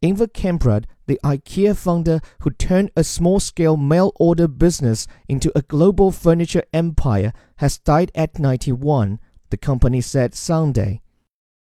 Ingvar Kamprad, the IKEA founder who turned a small scale mail order business into a global furniture empire, has died at 91, the company said Sunday.